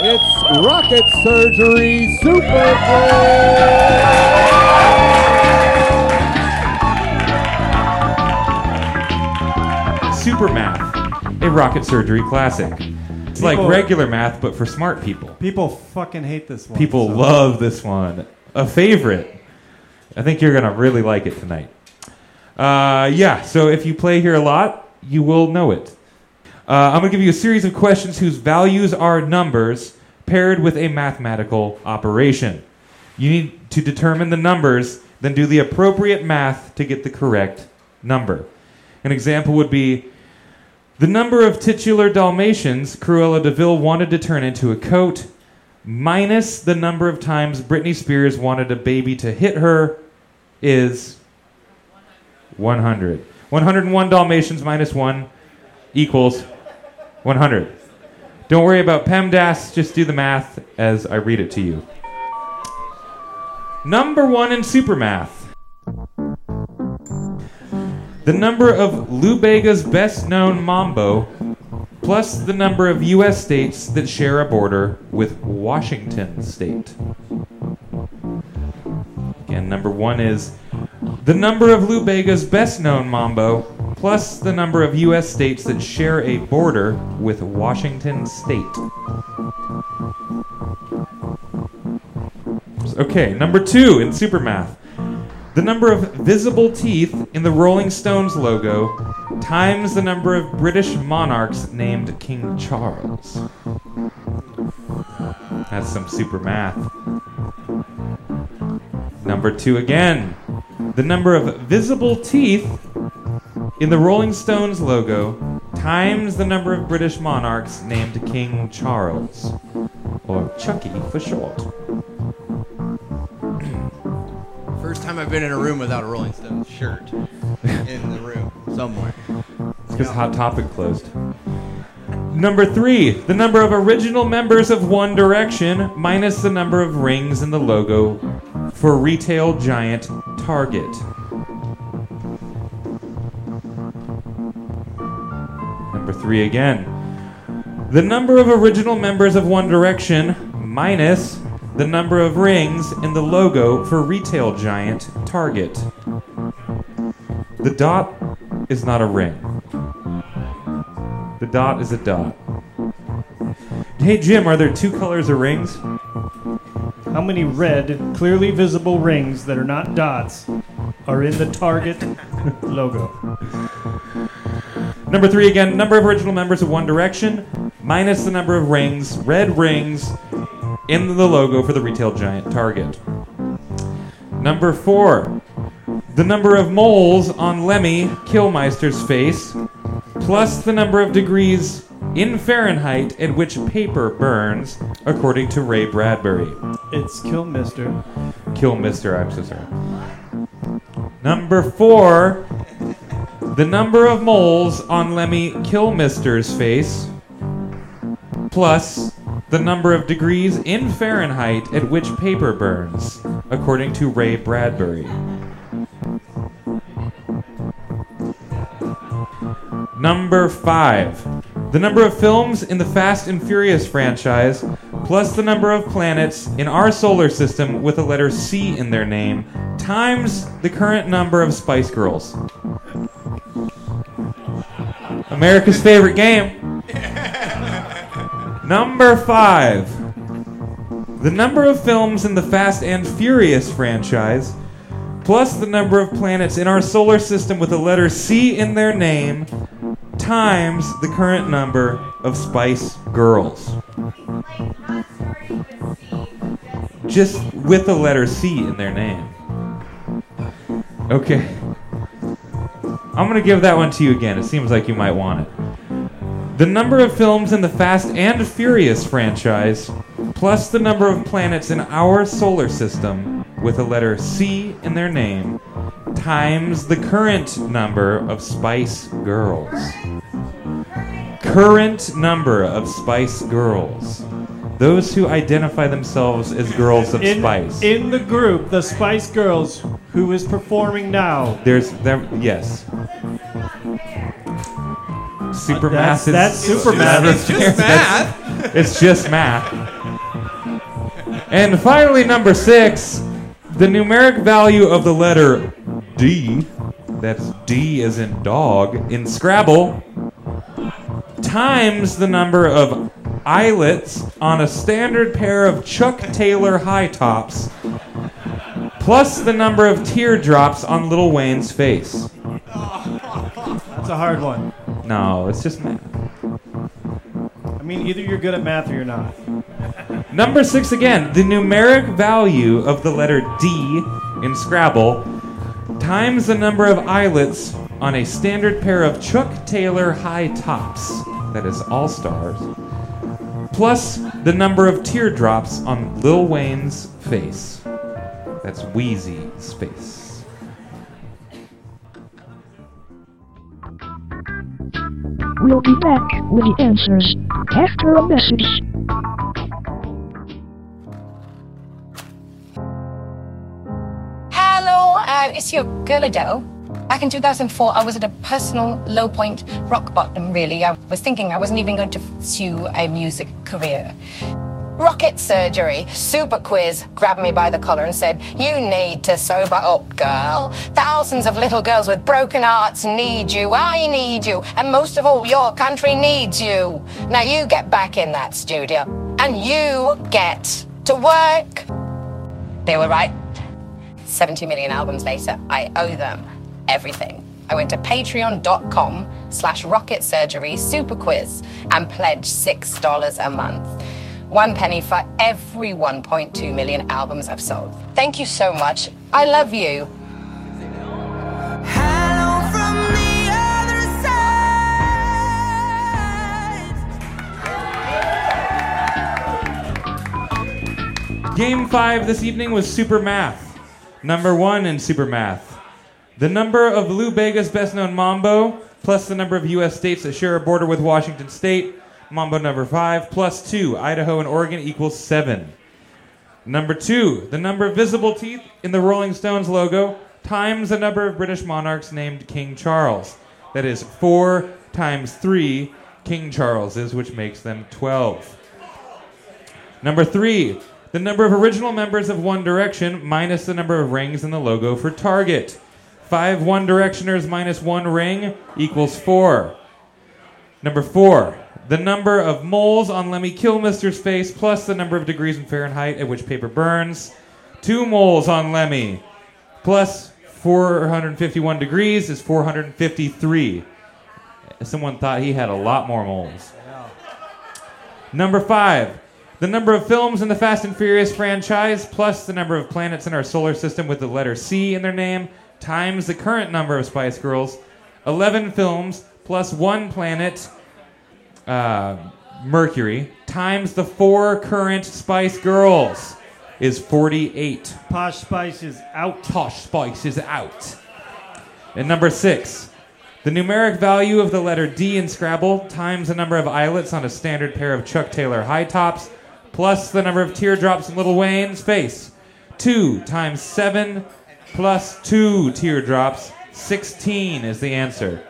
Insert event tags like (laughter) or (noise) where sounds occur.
It's Rocket Surgery Super Super Math, a rocket surgery classic. It's like People- regular math, but for smart people. People fucking hate this one. People so- love this one. A favorite. I think you're going to really like it tonight. Uh, yeah, so if you play here a lot, you will know it. Uh, I'm going to give you a series of questions whose values are numbers paired with a mathematical operation. You need to determine the numbers, then do the appropriate math to get the correct number. An example would be the number of titular Dalmatians Cruella de Vil wanted to turn into a coat, minus the number of times Britney Spears wanted a baby to hit her, is 100. 101 Dalmatians minus 1 equals 100. Don't worry about PEMDAS, just do the math as I read it to you. Number one in supermath. The number of Lou Bega's best known mambo, plus the number of U.S. states that share a border with Washington state. Again, number one is the number of Lou Bega's best known mambo, plus the number of U.S. states that share a border with Washington state. Okay, number two in Supermath. The number of visible teeth in the Rolling Stones logo times the number of British monarchs named King Charles. That's some super math. Number two again. The number of visible teeth in the Rolling Stones logo times the number of British monarchs named King Charles. Or Chucky for short. (clears throat) First time I've been in a room without a Rolling Stones shirt in the room somewhere. It's because Hot Topic closed. Number three, the number of original members of One Direction minus the number of rings in the logo for retail giant Target. Three again. The number of original members of One Direction minus the number of rings in the logo for retail giant Target. The dot is not a ring. The dot is a dot. Hey Jim, are there two colors of rings? How many red, clearly visible rings that are not dots are in the Target logo? (laughs) Number three again, number of original members of One Direction minus the number of rings, red rings, in the logo for the retail giant Target. Number four, the number of moles on Lemmy Kilmeister's face, plus the number of degrees in Fahrenheit at which paper burns, according to Ray Bradbury. It's Kilmister. Kilmister, I'm so sorry. Number four, the number of moles on Lemmy Kilmister's face, plus the number of degrees in Fahrenheit at which paper burns, according to Ray Bradbury. Number five, the number of films in the Fast and Furious franchise, plus the number of planets in our solar system with the letter C in their name, times the current number of Spice Girls. America's favorite game. (laughs) Number five. The number of films in the Fast and Furious franchise, plus the number of planets in our solar system with the letter C in their name, times the current number of Spice Girls. Just with the letter C in their name. Okay. I'm going to give that one to you again. It seems like you might want it. The number of films in the Fast and Furious franchise, plus the number of planets in our solar system with the letter C in their name, times the current number of Spice Girls. Current number of Spice Girls. Those who identify themselves as girls of in, Spice. In the group, the Spice Girls, who is performing now. There's there yes. Super That's- math is that's super math. It's just fair. That's- math. It's just math. And finally, number six, the numeric value of the letter D, that's D as in dog, in Scrabble, times the number of eyelets on a standard pair of Chuck Taylor high tops, plus the number of teardrops on Little Wayne's face. That's a hard one. No, it's just math. I mean, either you're good at math or you're not. Number six again, the numeric value of the letter D in Scrabble times the number of eyelets on a standard pair of Chuck Taylor high tops, that is all stars, plus the number of teardrops on Lil Wayne's face. That's Weezy's face. We'll be back with the answers after a message. Hello, uh, it's your girl Adele. Back in 2004, I was at a personal low point, rock bottom, really. I was thinking I wasn't even going to pursue a music career. Rocket surgery, super quiz, grabbed me by the collar and said, You need to sober up, girl. Thousands of little girls with broken hearts need you. I need you. And most of all, your country needs you. Now you get back in that studio and you get to work. They were right. 70 million albums later, I owe them everything. I went to patreon.com slash rocket surgery super quiz and pledged $6 a month. One penny for every 1.2 million albums I've sold. Thank you so much. I love you. Game five this evening was Super Math. Number one in Super Math. The number of Lou Bega's best known Mambo, plus the number of U.S. states that share a border with Washington State, Mambo number five, plus two, Idaho and Oregon equals seven. Number two, the number of visible teeth in the Rolling Stones logo times the number of British monarchs named King Charles. That is four times three King Charleses, which makes them 12. Number three, the number of original members of One Direction minus the number of rings in the logo for Target. Five One Directioners minus one ring equals four. Number four, the number of moles on Lemmy Kilmister's face plus the number of degrees in Fahrenheit at which paper burns. Two moles on Lemmy plus 451 degrees is 453. Someone thought he had a lot more moles. Number five, the number of films in the Fast and Furious franchise plus the number of planets in our solar system with the letter C in their name times the current number of Spice Girls. 11 films plus one planet, uh, Mercury, times the four current Spice Girls is 48. Posh Spice is out. Posh Spice is out. And number six, the numeric value of the letter D in Scrabble times the number of eyelets on a standard pair of Chuck Taylor high tops plus the number of teardrops in Little Wayne's face. Two times seven plus two teardrops. 16 is the answer.